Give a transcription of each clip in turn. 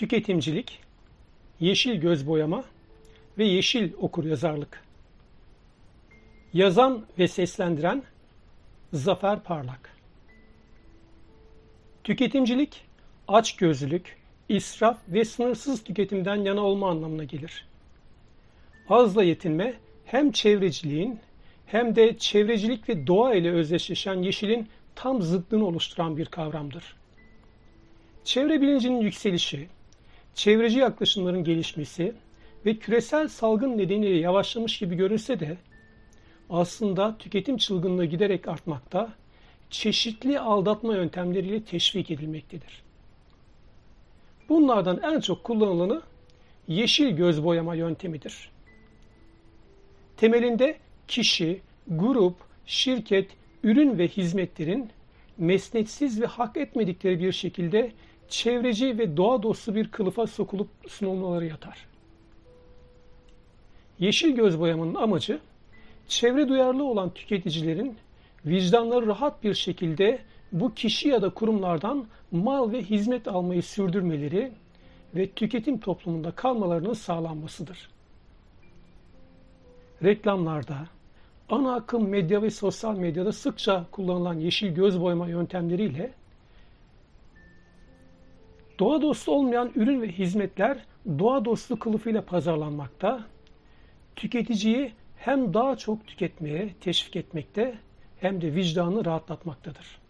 tüketimcilik, yeşil göz boyama ve yeşil okuryazarlık. Yazan ve seslendiren Zafer Parlak. Tüketimcilik, açgözlülük, israf ve sınırsız tüketimden yana olma anlamına gelir. Azla yetinme hem çevreciliğin hem de çevrecilik ve doğa ile özdeşleşen yeşilin tam zıddını oluşturan bir kavramdır. Çevre bilincinin yükselişi, çevreci yaklaşımların gelişmesi ve küresel salgın nedeniyle yavaşlamış gibi görünse de aslında tüketim çılgınlığı giderek artmakta, çeşitli aldatma yöntemleriyle teşvik edilmektedir. Bunlardan en çok kullanılanı yeşil göz boyama yöntemidir. Temelinde kişi, grup, şirket, ürün ve hizmetlerin mesnetsiz ve hak etmedikleri bir şekilde çevreci ve doğa dostu bir kılıfa sokulup sunulmaları yatar. Yeşil göz boyamanın amacı, çevre duyarlı olan tüketicilerin vicdanları rahat bir şekilde bu kişi ya da kurumlardan mal ve hizmet almayı sürdürmeleri ve tüketim toplumunda kalmalarının sağlanmasıdır. Reklamlarda, ana akım medya ve sosyal medyada sıkça kullanılan yeşil göz boyama yöntemleriyle doğa dostu olmayan ürün ve hizmetler doğa dostu kılıfıyla pazarlanmakta, tüketiciyi hem daha çok tüketmeye teşvik etmekte hem de vicdanı rahatlatmaktadır.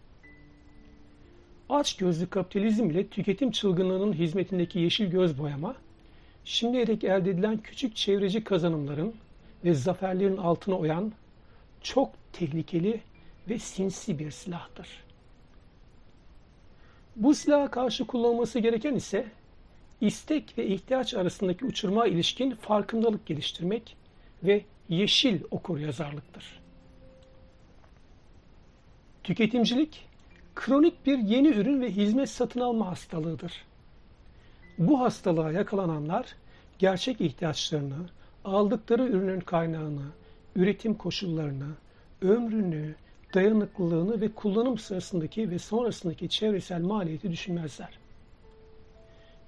Aç gözlü kapitalizm ile tüketim çılgınlığının hizmetindeki yeşil göz boyama, şimdiye dek elde edilen küçük çevreci kazanımların ve zaferlerin altına oyan çok tehlikeli ve sinsi bir silahtır. Bu silaha karşı kullanılması gereken ise istek ve ihtiyaç arasındaki uçurma ilişkin farkındalık geliştirmek ve yeşil okur yazarlıktır. Tüketimcilik, kronik bir yeni ürün ve hizmet satın alma hastalığıdır. Bu hastalığa yakalananlar gerçek ihtiyaçlarını, aldıkları ürünün kaynağını, üretim koşullarını, ömrünü, dayanıklılığını ve kullanım sırasındaki ve sonrasındaki çevresel maliyeti düşünmezler.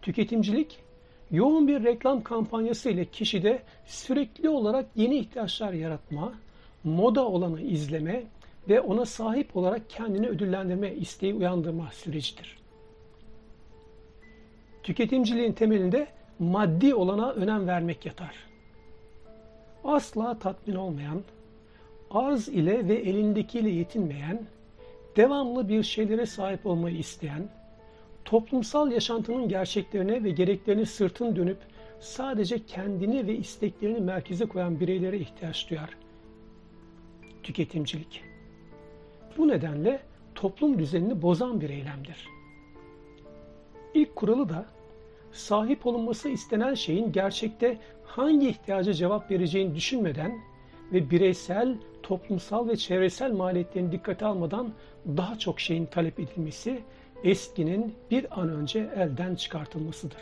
Tüketimcilik, yoğun bir reklam kampanyası ile kişide sürekli olarak yeni ihtiyaçlar yaratma, moda olanı izleme ve ona sahip olarak kendini ödüllendirme isteği uyandırma sürecidir. Tüketimciliğin temelinde maddi olana önem vermek yatar. Asla tatmin olmayan, arz ile ve elindekiyle yetinmeyen, devamlı bir şeylere sahip olmayı isteyen, toplumsal yaşantının gerçeklerine ve gereklerine sırtın dönüp sadece kendini ve isteklerini merkeze koyan bireylere ihtiyaç duyar. Tüketimcilik. Bu nedenle toplum düzenini bozan bir eylemdir. İlk kuralı da sahip olunması istenen şeyin gerçekte hangi ihtiyaca cevap vereceğini düşünmeden ve bireysel, toplumsal ve çevresel maliyetlerini dikkate almadan daha çok şeyin talep edilmesi, eskinin bir an önce elden çıkartılmasıdır.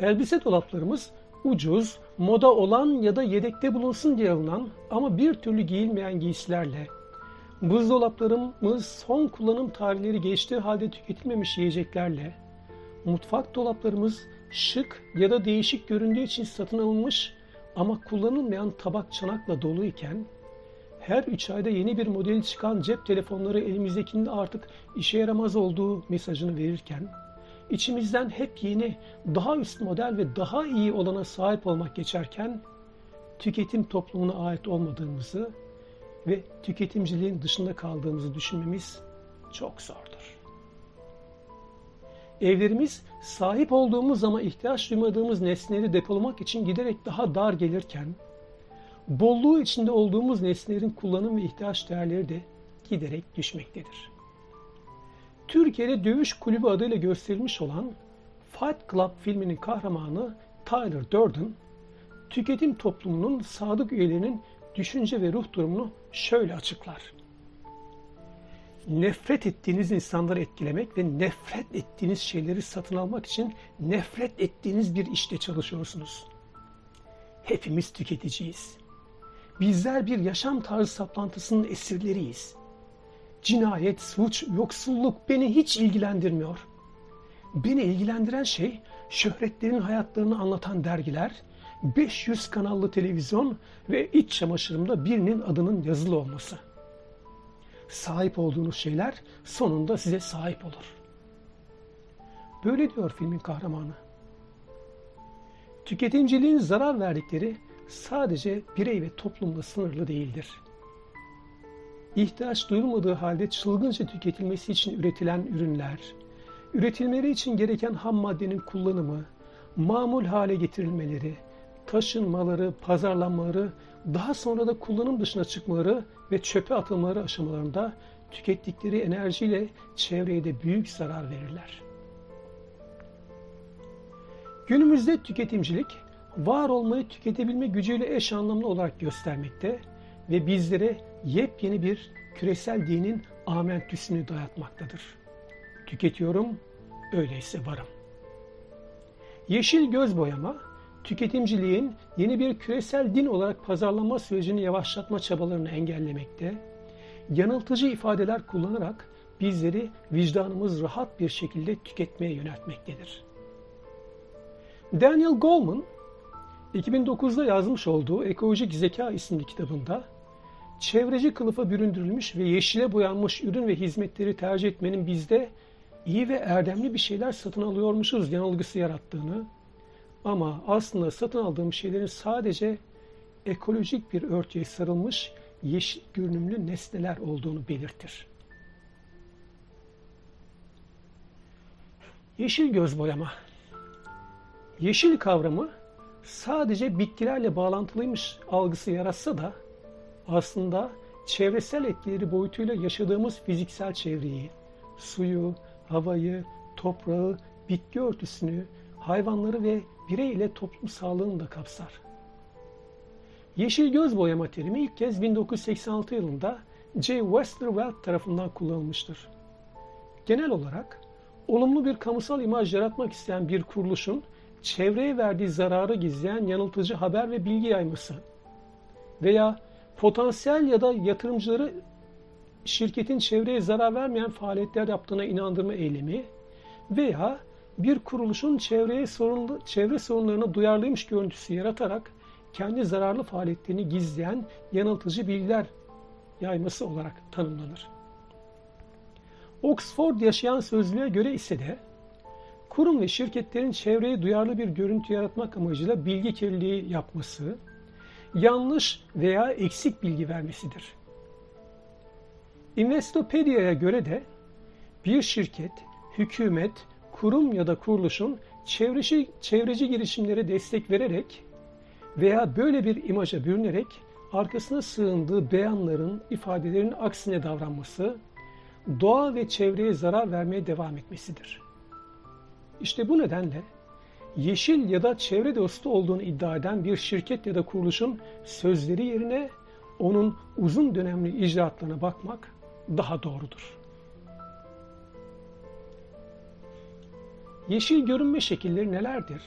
Elbise dolaplarımız ucuz, moda olan ya da yedekte bulunsun diye alınan ama bir türlü giyilmeyen giysilerle, buzdolaplarımız son kullanım tarihleri geçtiği halde tüketilmemiş yiyeceklerle, mutfak dolaplarımız şık ya da değişik göründüğü için satın alınmış ama kullanılmayan tabak çanakla dolu iken, her üç ayda yeni bir modeli çıkan cep telefonları elimizdekinin artık işe yaramaz olduğu mesajını verirken, içimizden hep yeni, daha üst model ve daha iyi olana sahip olmak geçerken, tüketim toplumuna ait olmadığımızı ve tüketimciliğin dışında kaldığımızı düşünmemiz çok zordur. Evlerimiz sahip olduğumuz ama ihtiyaç duymadığımız nesneleri depolamak için giderek daha dar gelirken, bolluğu içinde olduğumuz nesnelerin kullanım ve ihtiyaç değerleri de giderek düşmektedir. Türkiye'de Dövüş Kulübü adıyla gösterilmiş olan Fight Club filminin kahramanı Tyler Durden, tüketim toplumunun sadık üyelerinin düşünce ve ruh durumunu şöyle açıklar. Nefret ettiğiniz insanları etkilemek ve nefret ettiğiniz şeyleri satın almak için nefret ettiğiniz bir işte çalışıyorsunuz. Hepimiz tüketiciyiz. Bizler bir yaşam tarzı saplantısının esirleriyiz. Cinayet, suç, yoksulluk beni hiç ilgilendirmiyor. Beni ilgilendiren şey şöhretlerin hayatlarını anlatan dergiler, 500 kanallı televizyon ve iç çamaşırımda birinin adının yazılı olması. Sahip olduğunuz şeyler sonunda size sahip olur. Böyle diyor filmin kahramanı. Tüketimciliğin zarar verdikleri sadece birey ve toplumla sınırlı değildir. İhtiyaç duyulmadığı halde çılgınca tüketilmesi için üretilen ürünler, üretilmeleri için gereken ham maddenin kullanımı, mamul hale getirilmeleri, taşınmaları, pazarlanmaları, daha sonra da kullanım dışına çıkmaları ve çöpe atılmaları aşamalarında tükettikleri enerjiyle çevreye de büyük zarar verirler. Günümüzde tüketimcilik var olmayı tüketebilme gücüyle eş anlamlı olarak göstermekte ve bizlere yepyeni bir küresel dinin amentüsünü dayatmaktadır. Tüketiyorum, öyleyse varım. Yeşil göz boyama, tüketimciliğin yeni bir küresel din olarak pazarlama sürecini yavaşlatma çabalarını engellemekte, yanıltıcı ifadeler kullanarak bizleri vicdanımız rahat bir şekilde tüketmeye yöneltmektedir. Daniel Goleman, 2009'da yazmış olduğu Ekolojik Zeka isimli kitabında çevreci kılıfa büründürülmüş ve yeşile boyanmış ürün ve hizmetleri tercih etmenin bizde iyi ve erdemli bir şeyler satın alıyormuşuz yanılgısı yarattığını ama aslında satın aldığım şeylerin sadece ekolojik bir örtüye sarılmış yeşil görünümlü nesneler olduğunu belirtir. Yeşil göz boyama Yeşil kavramı sadece bitkilerle bağlantılıymış algısı yaratsa da aslında çevresel etkileri boyutuyla yaşadığımız fiziksel çevreyi, suyu, havayı, toprağı, bitki örtüsünü, hayvanları ve birey ile toplum sağlığını da kapsar. Yeşil göz boyama terimi ilk kez 1986 yılında J. Westervelt tarafından kullanılmıştır. Genel olarak olumlu bir kamusal imaj yaratmak isteyen bir kuruluşun çevreye verdiği zararı gizleyen yanıltıcı haber ve bilgi yayması veya potansiyel ya da yatırımcıları şirketin çevreye zarar vermeyen faaliyetler yaptığına inandırma eylemi veya bir kuruluşun çevreye sorunlu, çevre sorunlarına duyarlıymış görüntüsü yaratarak kendi zararlı faaliyetlerini gizleyen yanıltıcı bilgiler yayması olarak tanımlanır. Oxford yaşayan sözlüğe göre ise de kurum ve şirketlerin çevreye duyarlı bir görüntü yaratmak amacıyla bilgi kirliliği yapması, yanlış veya eksik bilgi vermesidir. Investopedia'ya göre de bir şirket, hükümet, kurum ya da kuruluşun çevreci, çevreci girişimlere destek vererek veya böyle bir imaja bürünerek arkasına sığındığı beyanların, ifadelerin aksine davranması, doğa ve çevreye zarar vermeye devam etmesidir. İşte bu nedenle yeşil ya da çevre dostu olduğunu iddia eden bir şirket ya da kuruluşun sözleri yerine onun uzun dönemli icraatlarına bakmak daha doğrudur. Yeşil görünme şekilleri nelerdir?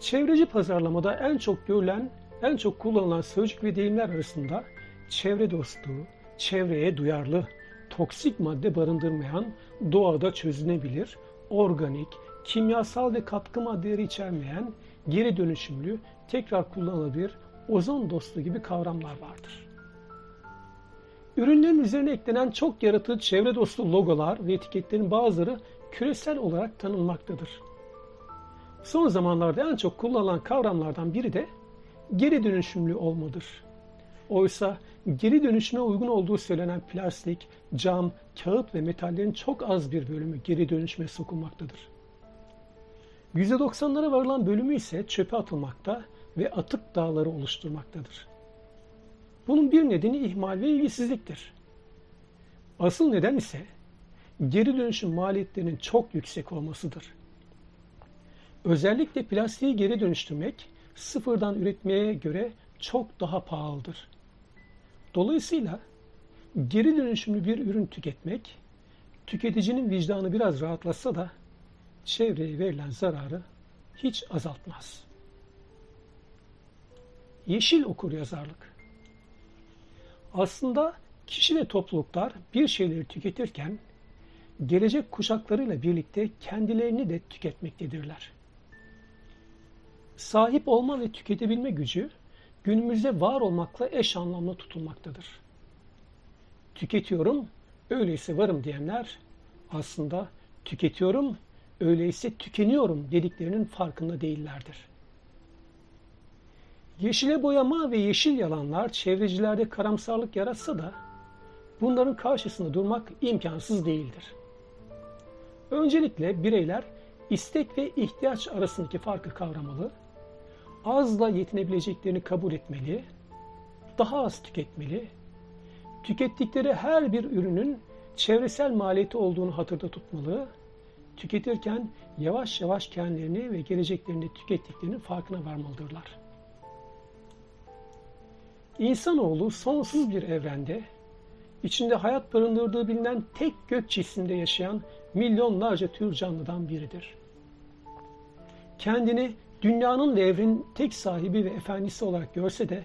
Çevreci pazarlamada en çok görülen, en çok kullanılan sözcük ve deyimler arasında çevre dostu, çevreye duyarlı, toksik madde barındırmayan, doğada çözünebilir, organik, kimyasal ve katkı maddeleri içermeyen, geri dönüşümlü, tekrar kullanılabilir, ozon dostu gibi kavramlar vardır. Ürünlerin üzerine eklenen çok yaratıcı çevre dostu logolar ve etiketlerin bazıları küresel olarak tanınmaktadır. Son zamanlarda en çok kullanılan kavramlardan biri de geri dönüşümlü olmadır. Oysa geri dönüşüme uygun olduğu söylenen plastik, cam, kağıt ve metallerin çok az bir bölümü geri dönüşüme sokulmaktadır. %90'lara varılan bölümü ise çöpe atılmakta ve atık dağları oluşturmaktadır. Bunun bir nedeni ihmal ve ilgisizliktir. Asıl neden ise geri dönüşüm maliyetlerinin çok yüksek olmasıdır. Özellikle plastiği geri dönüştürmek sıfırdan üretmeye göre çok daha pahalıdır. Dolayısıyla geri dönüşümlü bir ürün tüketmek tüketicinin vicdanı biraz rahatlatsa da çevreye verilen zararı hiç azaltmaz. Yeşil okur yazarlık. Aslında kişi ve topluluklar bir şeyleri tüketirken gelecek kuşaklarıyla birlikte kendilerini de tüketmektedirler. Sahip olma ve tüketebilme gücü günümüzde var olmakla eş anlamlı tutulmaktadır. Tüketiyorum, öyleyse varım diyenler aslında tüketiyorum, öyleyse tükeniyorum dediklerinin farkında değillerdir. Yeşile boyama ve yeşil yalanlar çevrecilerde karamsarlık yaratsa da bunların karşısında durmak imkansız değildir. Öncelikle bireyler istek ve ihtiyaç arasındaki farkı kavramalı, azla yetinebileceklerini kabul etmeli, daha az tüketmeli, tükettikleri her bir ürünün çevresel maliyeti olduğunu hatırda tutmalı, tüketirken yavaş yavaş kendilerini ve geleceklerini tükettiklerinin farkına varmalıdırlar. İnsanoğlu sonsuz bir evrende, içinde hayat barındırdığı bilinen tek gök cisimde yaşayan milyonlarca tür canlıdan biridir. Kendini dünyanın ve evrenin tek sahibi ve efendisi olarak görse de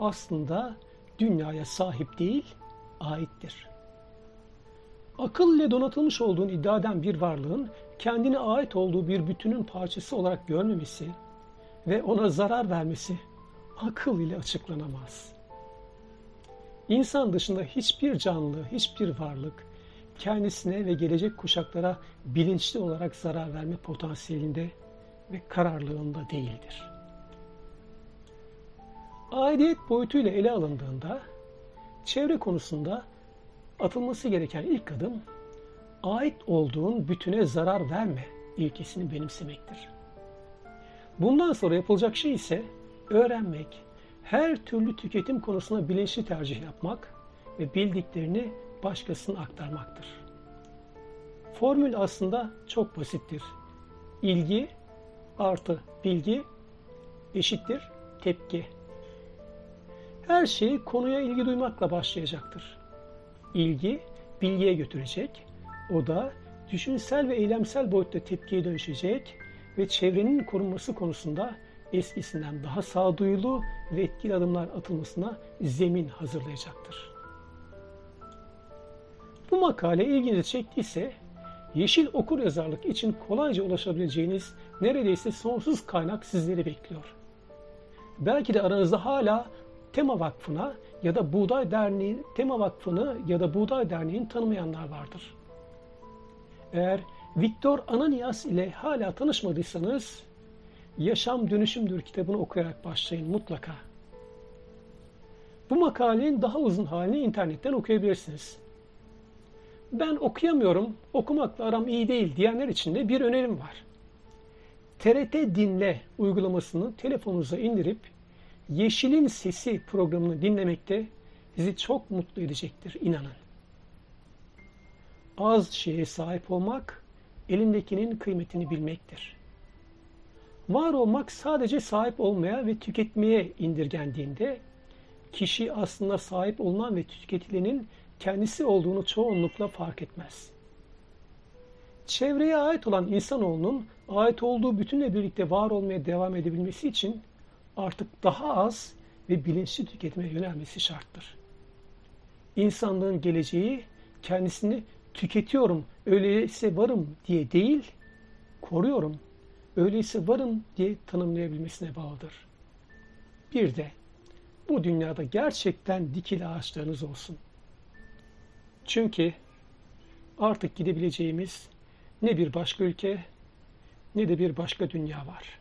aslında dünyaya sahip değil, aittir. Akıl ile donatılmış olduğunu iddia eden bir varlığın kendine ait olduğu bir bütünün parçası olarak görmemesi ve ona zarar vermesi akıl ile açıklanamaz. İnsan dışında hiçbir canlı, hiçbir varlık kendisine ve gelecek kuşaklara bilinçli olarak zarar verme potansiyelinde ve kararlılığında değildir. Aidiyet boyutuyla ele alındığında çevre konusunda atılması gereken ilk adım ait olduğun bütüne zarar verme ilkesini benimsemektir. Bundan sonra yapılacak şey ise öğrenmek, her türlü tüketim konusunda bilinçli tercih yapmak ve bildiklerini başkasına aktarmaktır. Formül aslında çok basittir. İlgi artı bilgi eşittir tepki. Her şey konuya ilgi duymakla başlayacaktır. İlgi bilgiye götürecek. O da düşünsel ve eylemsel boyutta tepkiye dönüşecek ve çevrenin korunması konusunda eskisinden daha sağduyulu ve etkili adımlar atılmasına zemin hazırlayacaktır. Bu makale ilginizi çektiyse yeşil okur yazarlık için kolayca ulaşabileceğiniz neredeyse sonsuz kaynak sizleri bekliyor. Belki de aranızda hala Tema Vakfı'na ya da Buğday Derneği, Tema Vakfı'nı ya da Buğday Derneği'ni tanımayanlar vardır. Eğer Viktor Ananias ile hala tanışmadıysanız Yaşam Dönüşümdür kitabını okuyarak başlayın mutlaka. Bu makalenin daha uzun halini internetten okuyabilirsiniz. Ben okuyamıyorum, okumakla aram iyi değil diyenler için de bir önerim var. TRT Dinle uygulamasını telefonunuza indirip Yeşil'in Sesi programını dinlemekte sizi çok mutlu edecektir, inanın. Az şeye sahip olmak, elindekinin kıymetini bilmektir. Var olmak sadece sahip olmaya ve tüketmeye indirgendiğinde, kişi aslında sahip olunan ve tüketilenin kendisi olduğunu çoğunlukla fark etmez. Çevreye ait olan insanoğlunun ait olduğu bütünle birlikte var olmaya devam edebilmesi için artık daha az ve bilinçli tüketime yönelmesi şarttır. İnsanlığın geleceği kendisini tüketiyorum, öyleyse varım diye değil, koruyorum, öyleyse varım diye tanımlayabilmesine bağlıdır. Bir de bu dünyada gerçekten dikili ağaçlarınız olsun. Çünkü artık gidebileceğimiz ne bir başka ülke ne de bir başka dünya var.